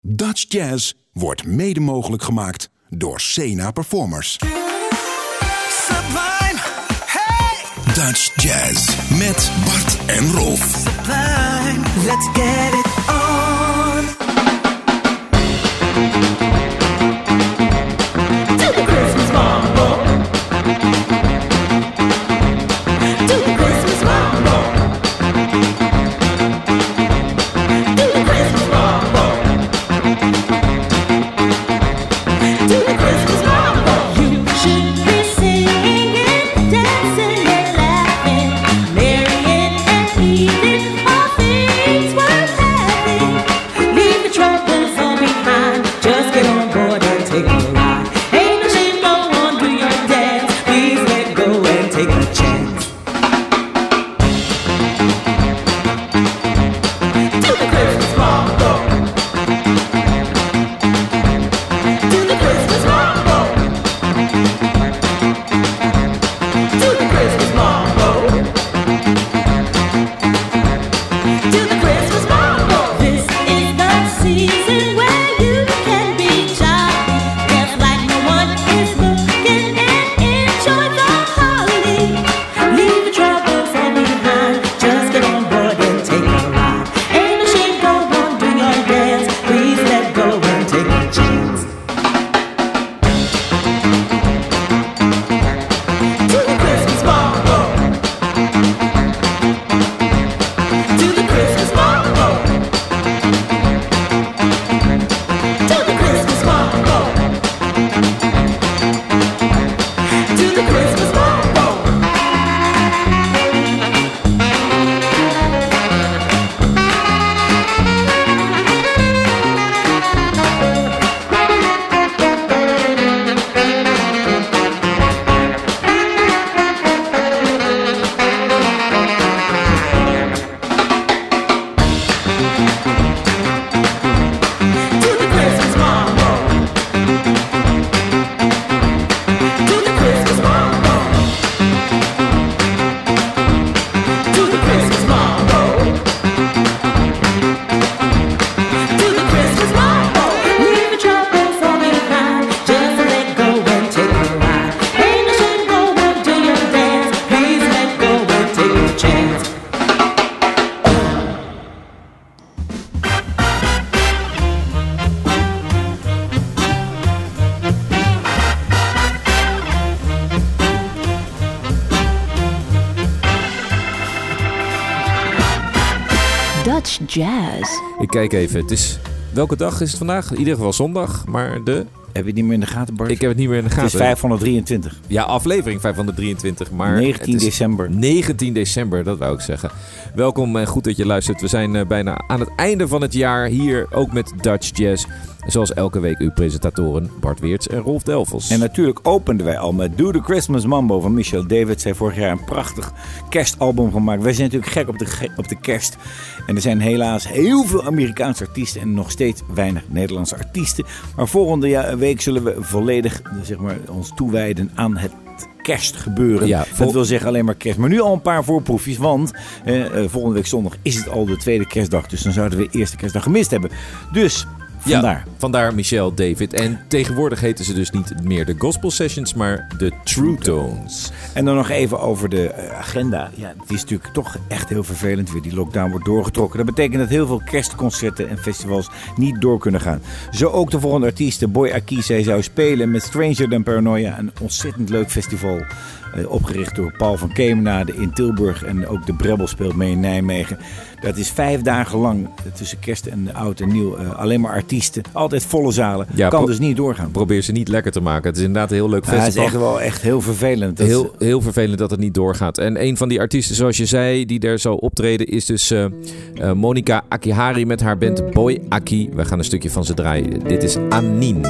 Dutch Jazz wordt mede mogelijk gemaakt door Sena Performers. Sublime, hey, Dutch Jazz met Bart en Rolf. sublime, let's get it on. Jazz. Ik kijk even. Het is... Welke dag is het vandaag? In ieder geval zondag. Maar de... Heb je het niet meer in de gaten, Bart? Ik heb het niet meer in de het gaten. is 523. Ja, aflevering 523. Maar 19 het is december. 19 december, dat wou ik zeggen. Welkom en goed dat je luistert. We zijn eh, bijna aan het einde van het jaar hier, ook met Dutch Jazz. Zoals elke week uw presentatoren Bart Weerts en Rolf Delvels. En natuurlijk openden wij al met Do the Christmas Mambo van Michel David. Zij vorig jaar een prachtig kerstalbum gemaakt. Wij zijn natuurlijk gek op de, op de kerst. En er zijn helaas heel veel Amerikaanse artiesten en nog steeds weinig Nederlandse artiesten. Maar volgende ja- week zullen we volledig zeg maar, ons toewijden aan het kerstgebeuren. Ja, vol- Dat wil zeggen alleen maar kerst. Maar nu al een paar voorproefjes, want eh, eh, volgende week zondag is het al de tweede kerstdag. Dus dan zouden we de eerste kerstdag gemist hebben. Dus vandaar. Ja, vandaar Michel David. En tegenwoordig heten ze dus niet meer de Gospel Sessions, maar de True Tones. En dan nog even over de eh, agenda. Ja, het is natuurlijk toch echt heel vervelend weer. Die lockdown wordt doorgetrokken. Dat betekent dat heel veel kerstconcerten en festivals niet door kunnen gaan. Zo ook de volgende artiest, Boy Akise, zou spelen met Stranger Than Paranoia. Een ontzettend leuk festival. Eh, opgericht door Paul van Kemenade in Tilburg. En ook de Brebbel speelt mee in Nijmegen. Dat is vijf dagen lang eh, tussen kerst en oud en nieuw. eh, alleen maar artiesten. Altijd volle zalen. Ja, kan dus niet doorgaan. Probeer ze niet lekker te maken. Het is inderdaad een heel leuk Ja, het is festival. echt wel echt heel vervelend. Dat Heel, heel vervelend dat het niet doorgaat. En een van die artiesten, zoals je zei, die er zou optreden, is dus eh, Monica Akihari met haar band Boy Aki. We gaan een stukje van ze draaien. Dit is Anin.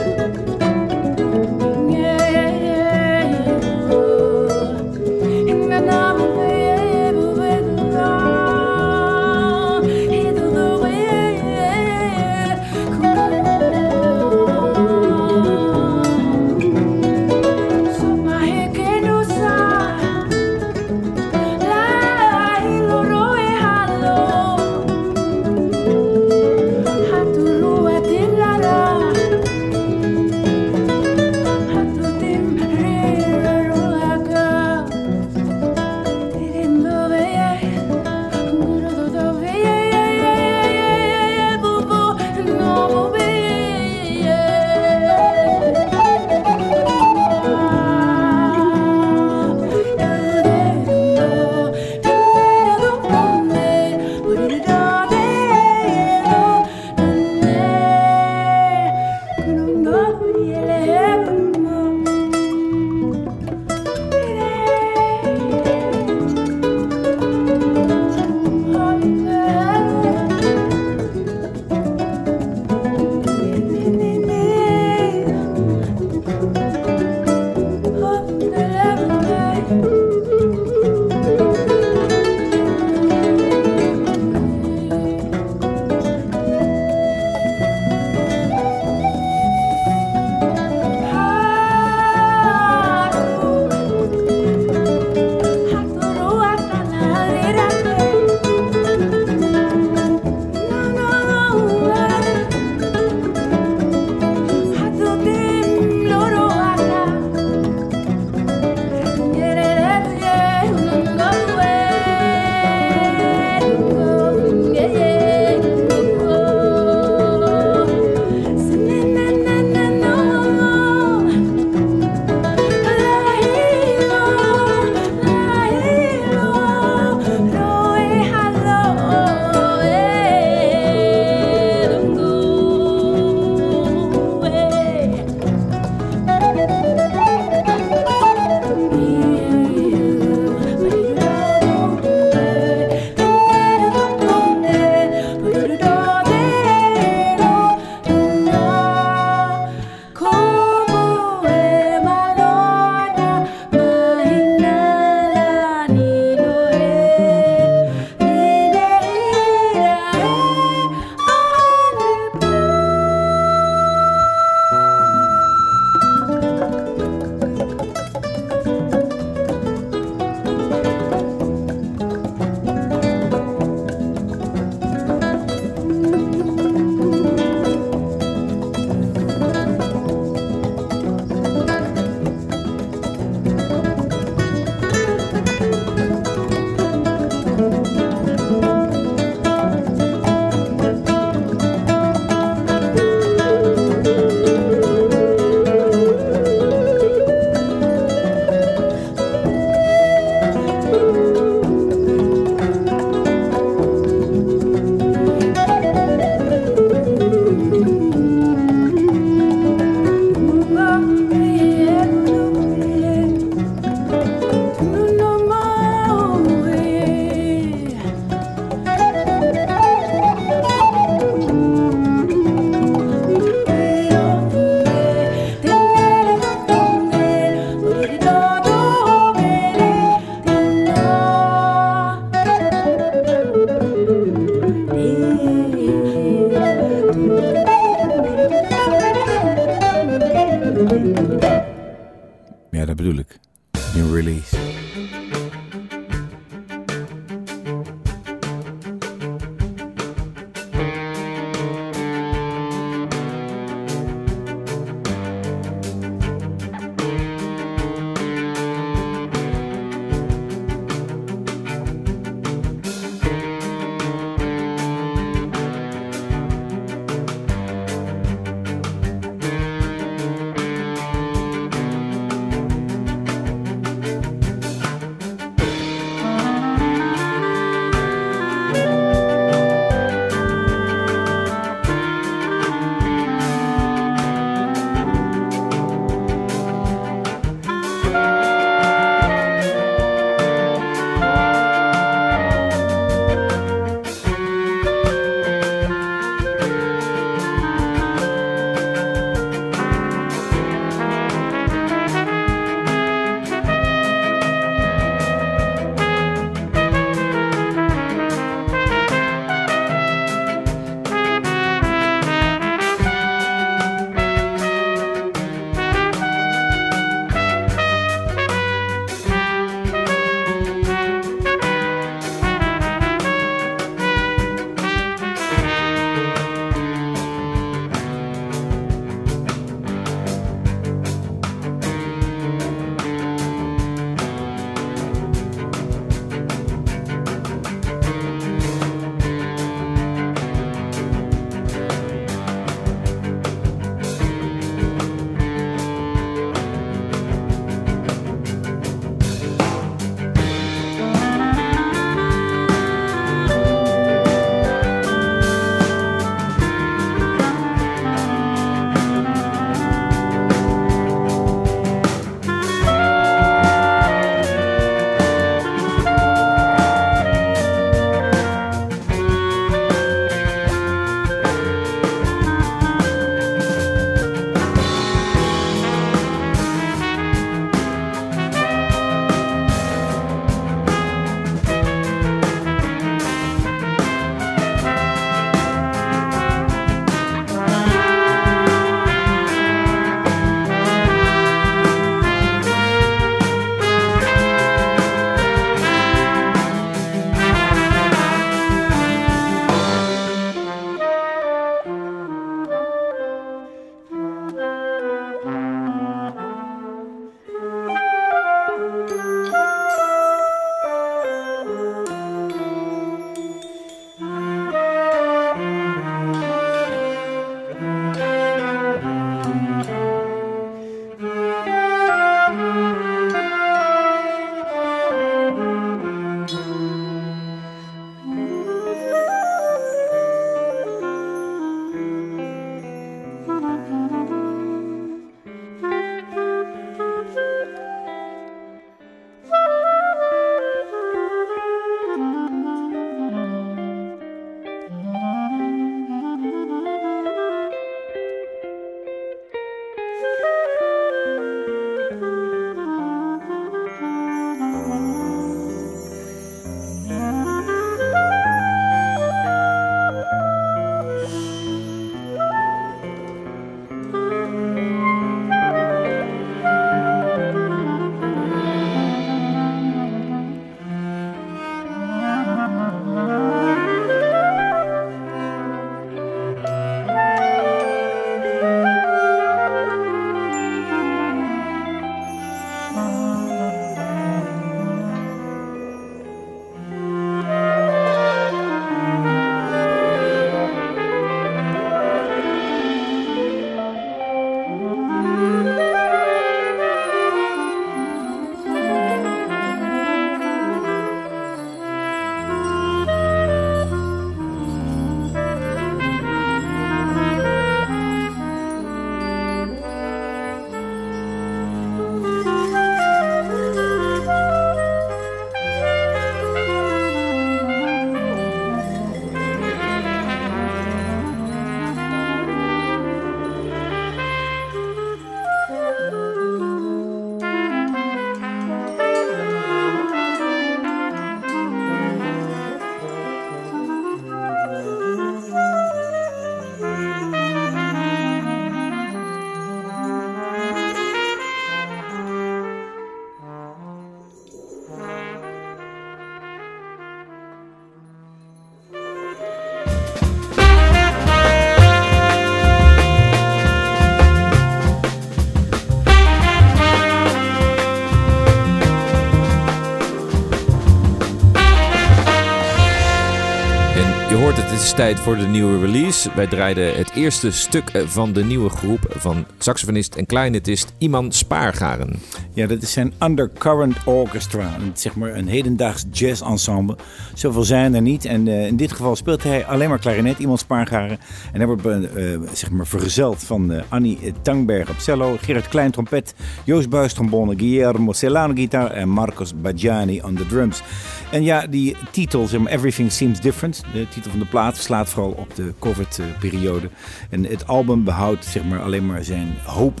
Tijd voor de nieuwe release. Wij draaiden het eerste stuk van de nieuwe groep van saxofonist en kleinetist Iman Spaargaren. Ja, dat is zijn Undercurrent Orchestra. Zeg maar een hedendaags jazz-ensemble. Zoveel zijn er niet. En eh, in dit geval speelt hij alleen maar klarinet, iemand Spaargaren. En hij wordt eh, zeg maar vergezeld van Annie Tangberg op cello, Gerard Klein trompet, Joost Buis trombone, Guillermo Celano gitaar en Marcos Baggiani on the drums. En ja, die titel, zeg maar, Everything Seems Different, de titel van de plaat, slaat vooral op de COVID-periode. En het album behoudt zeg maar, alleen maar zijn hoop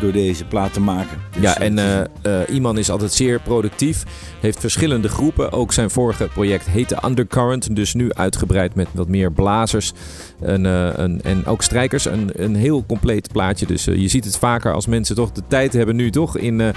door deze plaat te maken. Dus, ja, en het eh eh, Iman is altijd zeer productief. Heeft verschillende groepen. Ook zijn vorige project heette Undercurrent. Dus nu uitgebreid met wat meer blazers en, eh, een, en ook strijkers. Een, een heel compleet plaatje. Dus eh, je ziet het vaker als mensen toch de tijd hebben nu toch in, eh,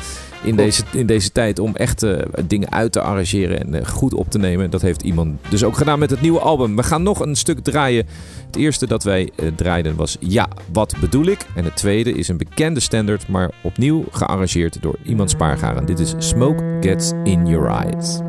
in, deze, in deze tijd om echt eh, dingen uit te arrangeren en eh, goed op te nemen. Dat heeft Iman dus ook gedaan met het nieuwe album. We gaan nog een stuk draaien. Het eerste dat wij eh, draaiden was Ja, wat bedoel ik? En het tweede is een bekende maar opnieuw gearrangeerd door iemand Spaargaren. Dit is Smoke Gets in Your Eyes.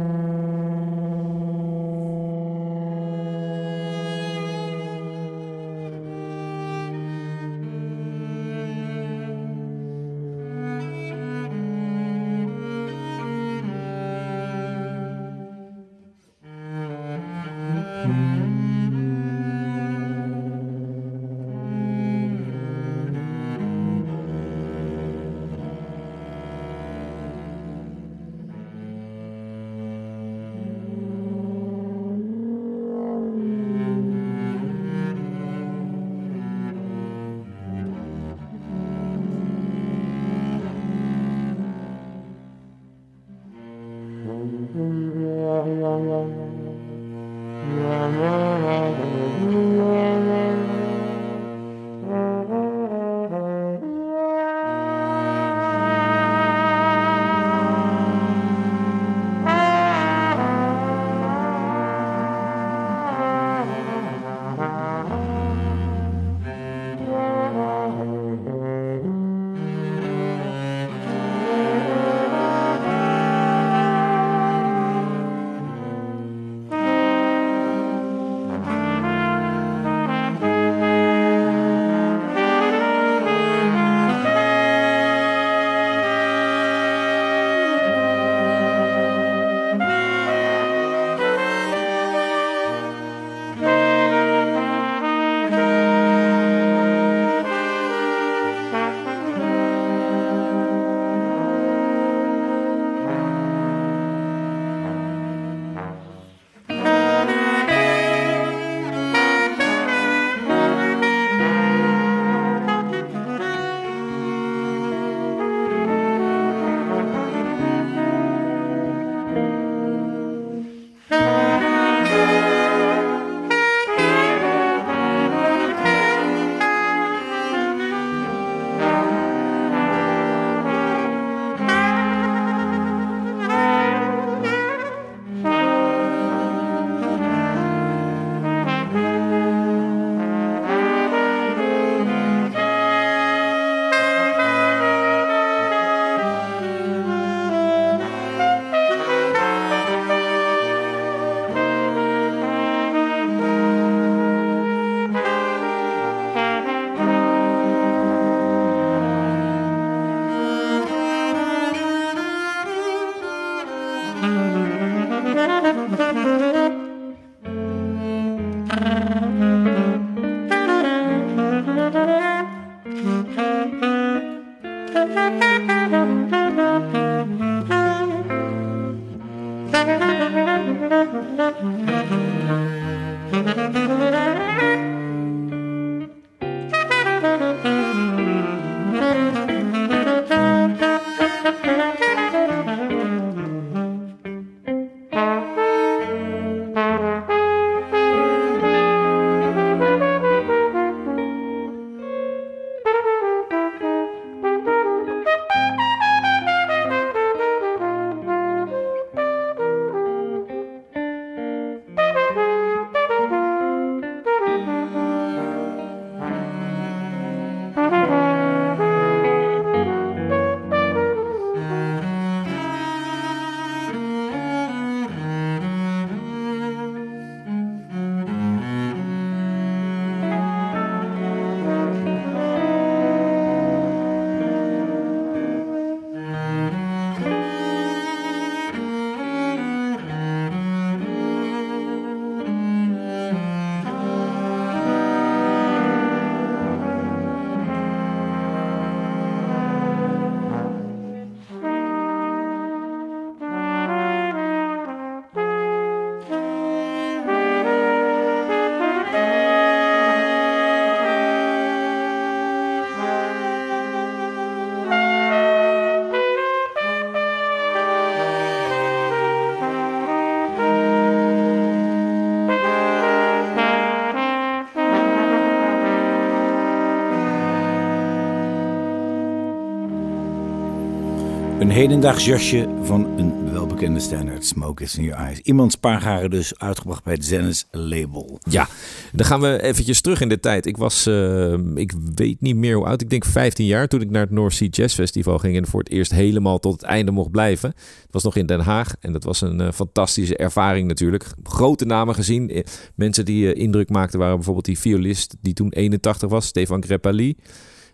Hedendaags jasje van een welbekende standaard, Smoke is in Your Eyes. Iemands paargaren dus, uitgebracht bij het Zennis label. Ja, dan gaan we eventjes terug in de tijd. Ik was, eh, ik weet niet meer hoe oud, ik denk 15 jaar toen ik naar het North Sea Jazz Festival ging en voor het eerst helemaal tot het einde mocht blijven. Het was nog in Den Haag en dat was een eh, fantastische ervaring natuurlijk. Grote namen gezien. Eh, Mensen die indruk maakten waren bijvoorbeeld die violist die toen 81 was, Stefan Grappelli.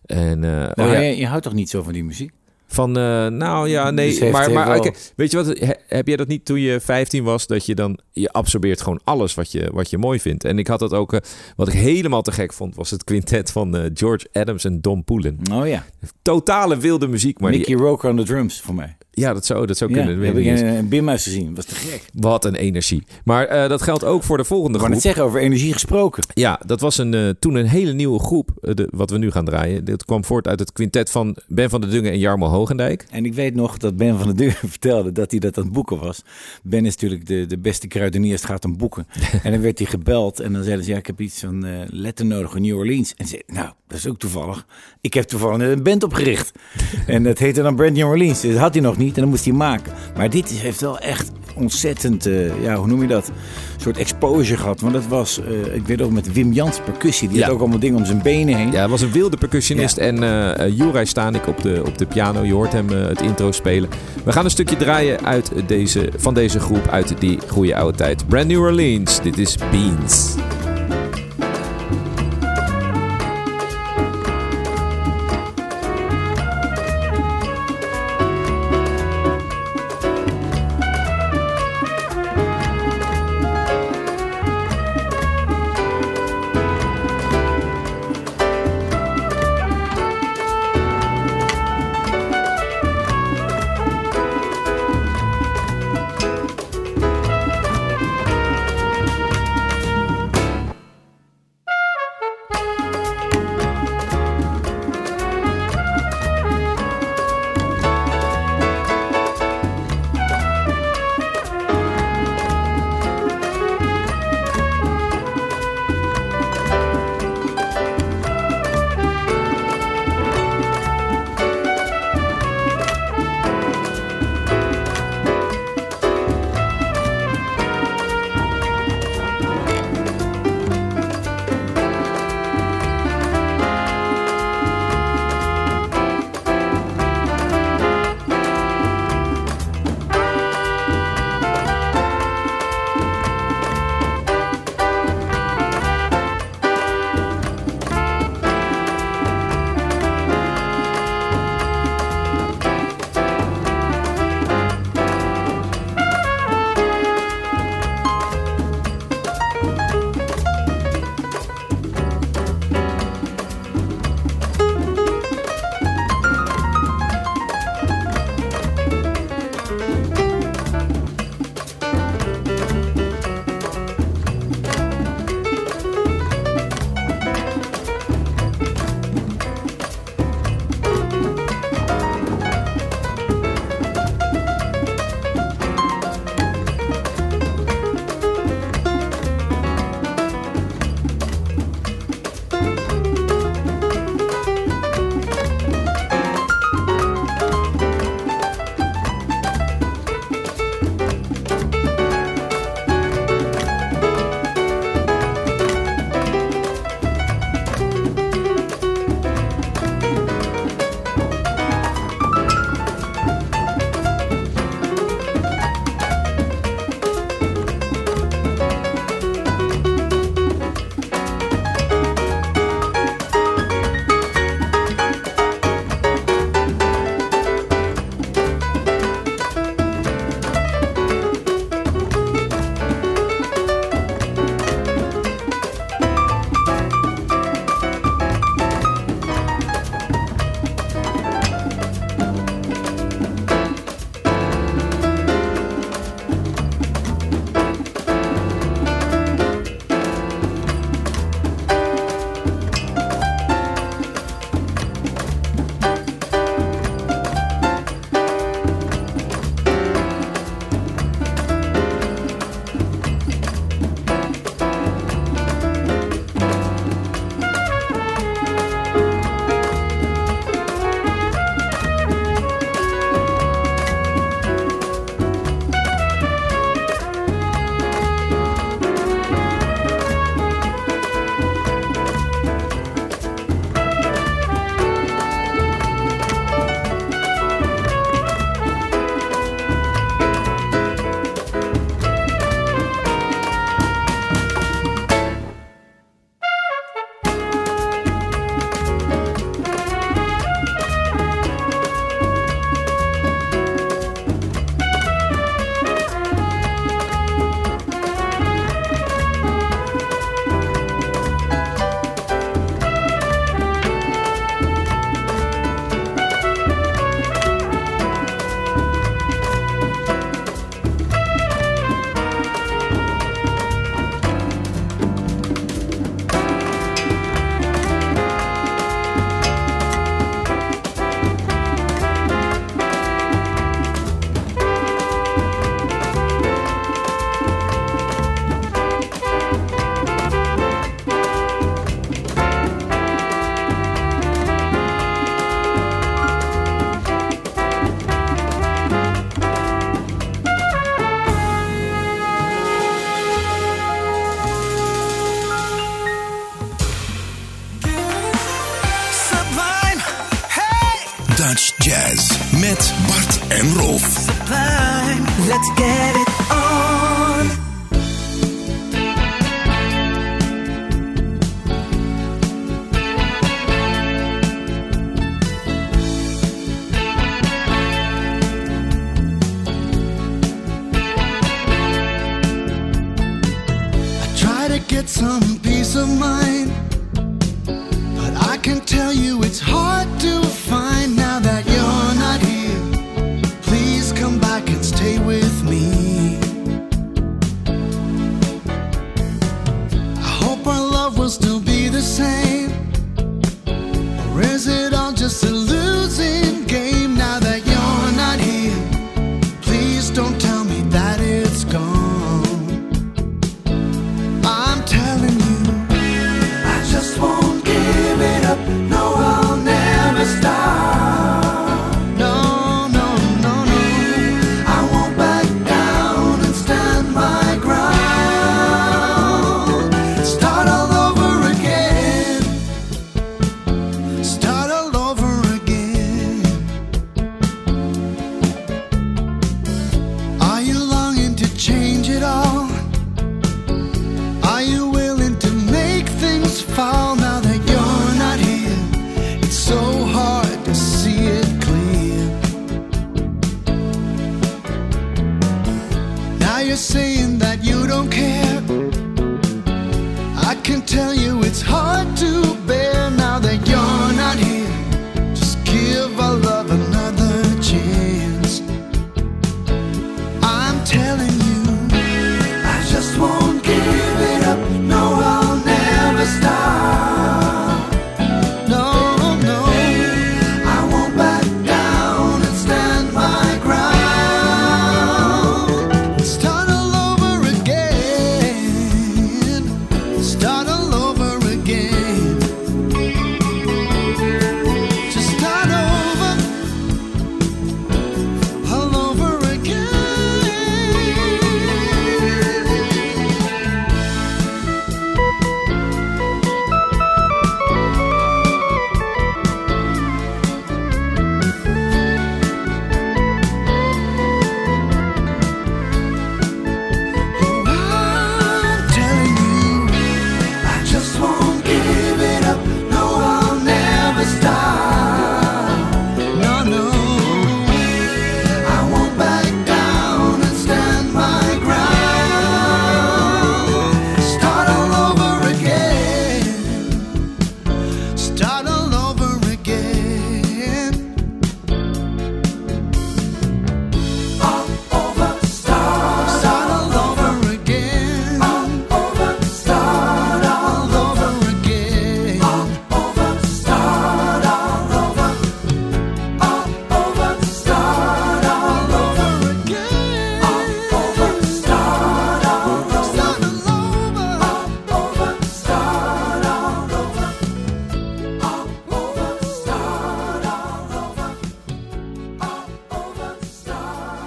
En, eh, Nou, oh ja, je, je houdt toch niet zo van die muziek? Van, eh, nou ja, nee, Dus heeft maar, maar weet je wat, he- heb jij dat niet toen je 15 was, dat je dan, je absorbeert gewoon alles wat je, wat je mooi vindt. En ik had dat ook, eh, wat ik helemaal te gek vond, was het quintet van eh, George Adams en Don Poelen. Oh ja, Totale wilde muziek, maar Mickey die, Roker on the drums voor mij. Ja, dat zou, dat zou Ja, kunnen. heb weet ik eens. een Bimhuis gezien. Was te gek. Wat een energie. Maar eh, dat geldt ook voor de volgende groep. net zeggen, over energie gesproken. Ja, dat was een, eh, toen een hele nieuwe groep, eh, de, wat we nu gaan draaien. Dat kwam voort uit het quintet van Ben van der Dungen en Jarmo Hoogendijk. En ik weet nog dat Ben van der Deur vertelde dat hij dat aan het boeken was. Ben is natuurlijk de, de beste kruidenier het gaat om boeken. en dan werd hij gebeld en dan zeiden ze, ja, ik heb iets van letter nodig in New Orleans. En ze zei, nou, dat is ook toevallig. Ik heb toevallig net een band opgericht. en dat heette dan Brand New Orleans. Dus dat had hij nog niet en dat moest hij maken. Maar dit heeft wel echt ontzettend, eh, ja, hoe noem je dat? Een soort exposure gehad. Want dat was, eh, ik weet ook met Wim Jans percussie. Die Ja. had ook allemaal dingen om zijn benen heen. Ja, hij was een wilde percussionist. Ja. En eh eh, Juraj Stanik op de, op de piano. Je hoort hem het intro spelen. We gaan een stukje draaien uit deze, van deze groep uit die goede oude tijd. Brand New Orleans. Dit is. Beans Dutch Jazz met Bart en Rolf. Let's get it on. So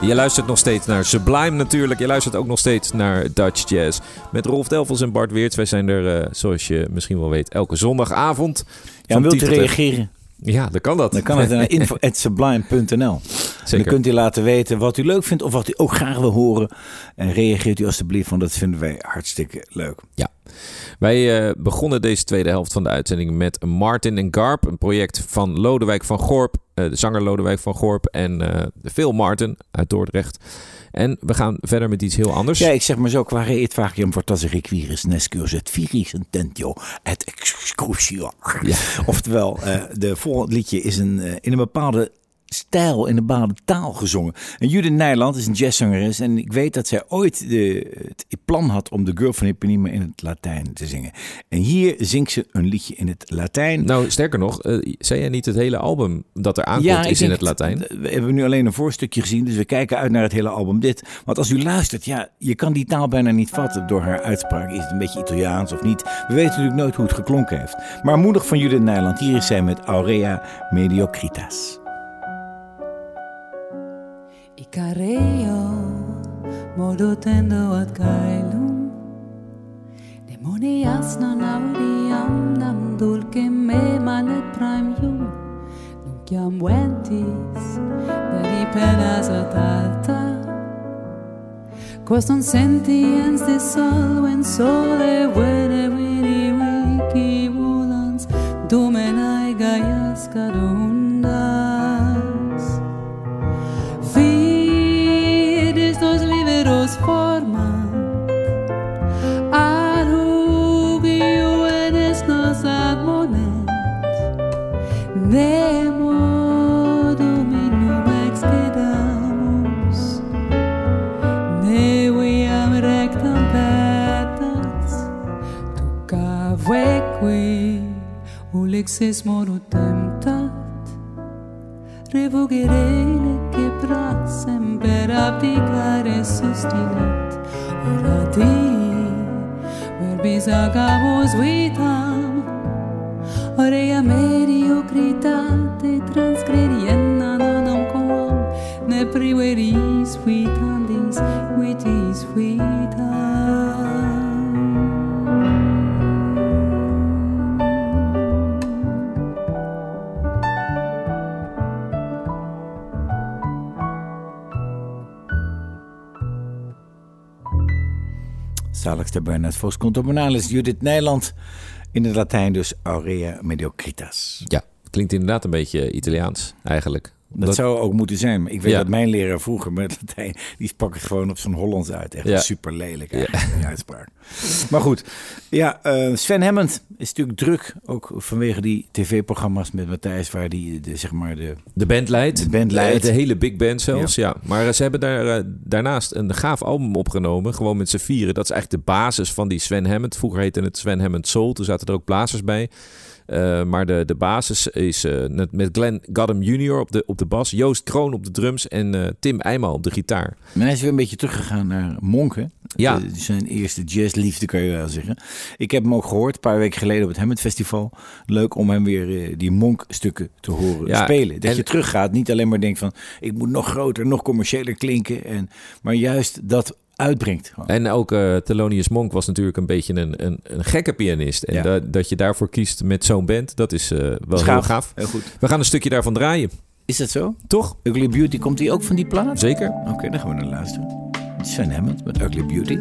Je luistert nog steeds naar Sublime natuurlijk. Je luistert ook nog steeds naar Dutch Jazz. Met Rolf Delvels en Bart Weerts. Wij zijn er, eh, zoals je misschien wel weet, elke zondagavond. Ja, wilt u 10 tot 11. reageren? Ja, dan kan dat. Dan kan het naar info.sublime.nl. Dan kunt u laten weten wat u leuk vindt of wat u ook graag wil horen. En reageert u alstublieft, want dat vinden wij hartstikke leuk. Ja. Wij eh, begonnen deze tweede helft van de uitzending met Martin en Garp. Een project van Lodewijk van Gorp. eh, de zanger Lodewijk van Gorp en eh Phil Martin uit Dordrecht. En we gaan verder met iets heel anders. Ja, ik zeg maar zo, qua reet vagium fortasse requiris nescus et viris intentio et excrucio. Ja. Oftewel, de volgende liedje is een, in een bepaalde stijl, in een bepaalde taal gezongen. En Judith Nijland is een jazzzangeres en ik weet dat zij ooit de, het plan had om de Girl van Ipanema in het Latijn te zingen. En hier zingt ze een liedje in het Latijn. Nou, sterker nog, eh, zei jij niet het hele album dat er aankomt is in het Latijn? We hebben nu alleen een voorstukje gezien, dus we kijken uit naar het hele album dit. Want als u luistert, ja, je kan die taal bijna niet vatten door haar uitspraak. Is het een beetje Italiaans of niet? We weten natuurlijk nooit hoe het geklonken heeft. Maar moedig van Judith Nijland, hier is zij met Aurea Mediocritas. careo modo tendo ad caelum. Demonias non audiam nam dulce me manet pramium. Nunquam ventis veni penas ad alta. Quos non sentiens de sol en sole vene vini vici volans. Dumen ae gaias cadum se smo tentat Revogherele che prasem per abdicare e sustinat. Ora ti, vorbis agamus vitam Orea mediocritate transgredienna non coam Ne priveris vitandis, vitis vitam Zaligste Bernard Vos Contournalis, Judith Nijland. In het Latijn dus Aurea Mediocritas. Ja, klinkt inderdaad een beetje Italiaans eigenlijk. Dat zou ook moeten zijn. Maar ik weet Ja. dat mijn leraar vroeger met Latijn... die sprak het gewoon op zo'n Hollands uit. Echt Ja. super lelijk eigenlijk, die uitspraak. Maar goed. Ja, eh, Sven Hammond is natuurlijk druk. Ook vanwege die tv-programma's met Matthijs... waar die de, zeg maar de... De band leidt. De band leidt. De hele big band zelfs, ja. Maar eh, ze hebben daar, eh, daarnaast een gaaf album opgenomen. Gewoon met z'n vieren. Dat is eigenlijk de basis van die Sven Hammond. Vroeger heette het Sven Hammond Soul. Toen zaten er ook blazers bij. Eh, maar de, de basis is eh, met- Glenn Goddam Jr. op de, op de bas. Joost Kroon op de drums. En eh, Tim Eijma op de gitaar. Maar hij is weer een beetje teruggegaan naar Monken. Ja. De- zijn eerste jazzliefde kan je wel zeggen. Ik heb hem ook gehoord een paar weken geleden op het Hammond Festival. Leuk om hem weer die Monk-stukken te horen Ja, spelen. Dat en- je teruggaat, niet alleen maar denkt van... ik moet nog groter, nog commerciëler klinken. En, maar juist dat uitbrengt. gewoon. En ook eh Thelonious Monk was natuurlijk een beetje een, een, een gekke pianist. En Ja. dat, dat je daarvoor kiest met zo'n band, dat is eh, wel heel Gaaf. gaaf. Heel goed. We gaan een stukje daarvan draaien, Is dat zo? toch? Ugly Beauty, komt die ook van die plaat? Zeker. Oké, dan gaan we naar luisteren. Sven Hammond met Ugly Beauty.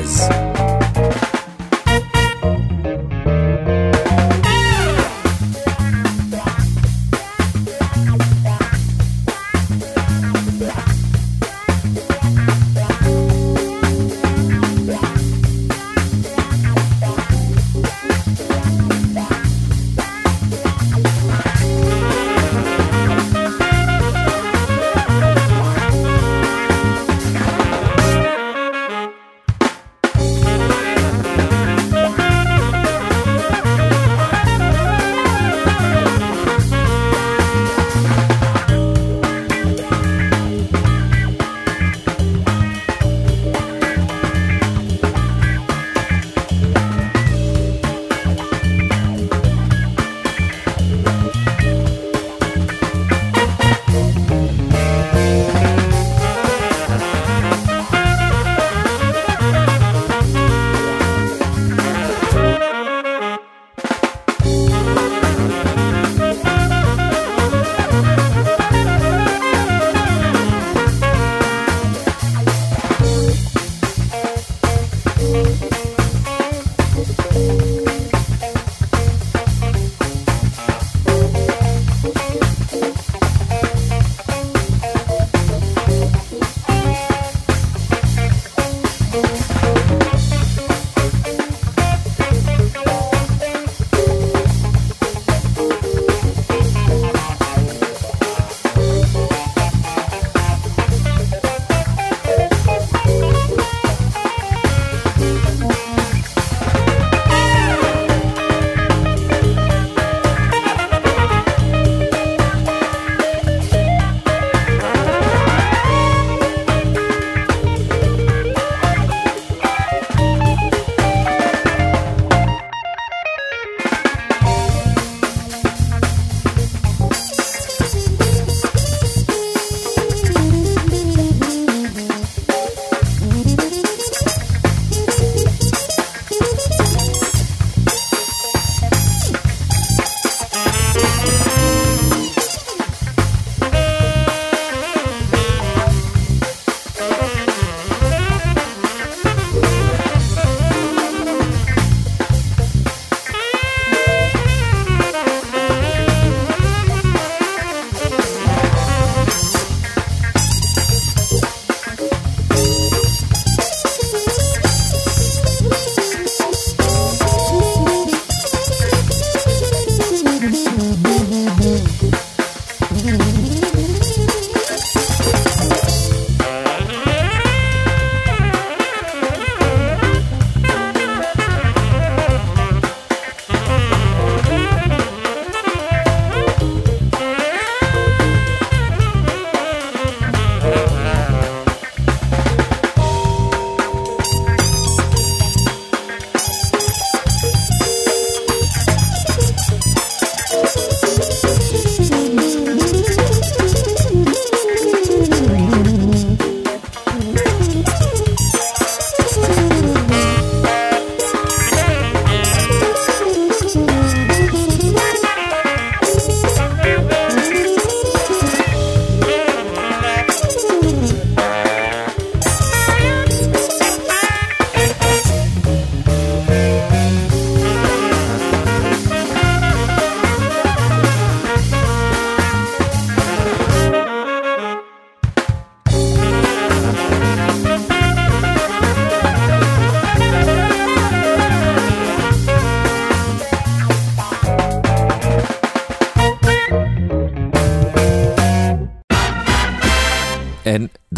Jazz.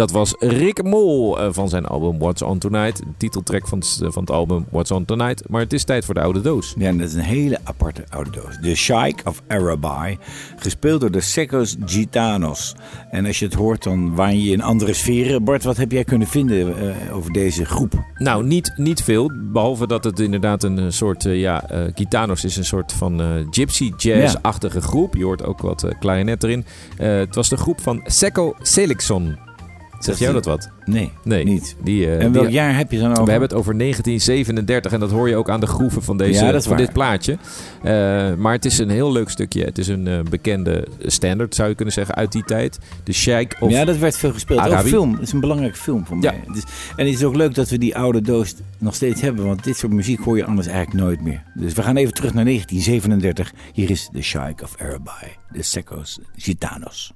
Dat was Rick Mol eh, van zijn album What's On Tonight. De titeltrack van, het- van het album What's On Tonight. Maar het is tijd voor de oude doos. Ja, en dat is een hele aparte oude doos. De Sheikh of Arabai, gespeeld door de Secos Gitanos. En als je het hoort, dan waan je in andere sferen. Bart, wat heb jij kunnen vinden eh, over deze groep? Nou, niet, niet veel. Behalve dat het inderdaad een soort... eh, ja, Gitanos is een soort van gypsy jazz-achtige groep. Je hoort ook wat klarinet erin. Het was de groep van Seco Selixon. Zeg jij dat wat? Nee, Nee, niet. Die, eh, En welk die- jaar heb je dan over? We hebben het over 1937 en dat hoor je ook aan de groeven van, deze, Ja, dat is van dit plaatje. Eh, maar het is een heel leuk stukje. Het is een eh, bekende standard, zou je kunnen zeggen, uit die tijd. De Sheikh of... ja, dat werd veel gespeeld. Ook Arabi. film. Het is een belangrijk film voor mij. Is, en het is ook leuk dat we die oude doos nog steeds hebben. Want dit soort muziek hoor je anders eigenlijk nooit meer. Dus we gaan even terug naar 1937. Hier is de Sheikh of Arabai. De Secos Gitanos.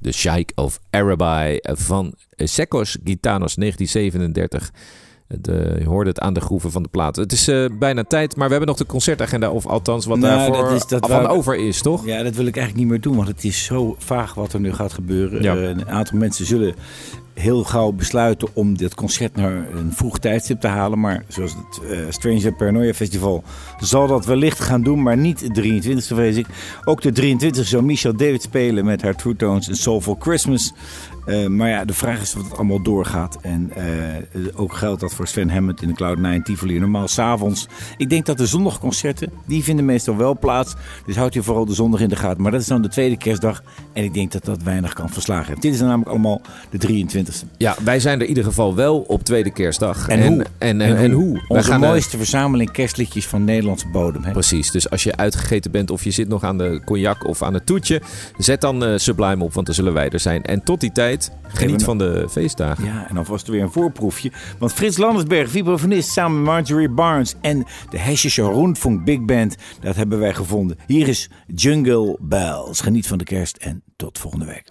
De Sheikh of Arabai van Secos Gitanos 1937. De, je hoorde het aan de groeven van de plaat. Het is eh, bijna tijd, maar we hebben nog de concertagenda. Of althans, wat Nou, daarvoor dat is- dat van over is, toch? Ja, dat wil ik eigenlijk niet meer doen, want het is zo vaag wat er nu gaat gebeuren. Ja. Eh, een aantal mensen zullen heel gauw besluiten om dit concert naar een vroeg tijdstip te halen. Maar zoals het eh, Stranger Paranoia Festival zal dat wellicht gaan doen, maar niet de 23e vrees ik. Ook de 23e zou Michelle David spelen met haar True Tones en Soulful Christmas. Eh, maar ja, de vraag is of het allemaal doorgaat. En eh, ook geldt dat voor Sven Hammond in de Cloud9 Tivoli. Normaal s'avonds. Ik denk dat de zondagconcerten, die vinden meestal wel plaats. Dus houdt u vooral de zondag in de gaten. Maar dat is dan de tweede kerstdag. En ik denk dat dat weinig kan verslagen hebben. Dit is dan namelijk allemaal de 23e. Ja, wij zijn er in ieder geval wel op tweede kerstdag. En hoe? En, en, en, hoe? Onze gaan, mooiste verzameling kerstliedjes van Nederlandse bodem. Hè? Precies, dus als je uitgegeten bent of je zit nog aan de cognac of aan het toetje, zet dan eh, Sublime op, want dan zullen wij er zijn. En tot die tijd, geniet van de feestdagen. Ja, en alvast weer een voorproefje. Want Frits Landersberg, vibrafonist, samen met Marjorie Barnes en de Hessische Rundfunk Big Band, dat hebben wij gevonden. Hier is Jungle Bells. Geniet van de kerst en tot volgende week.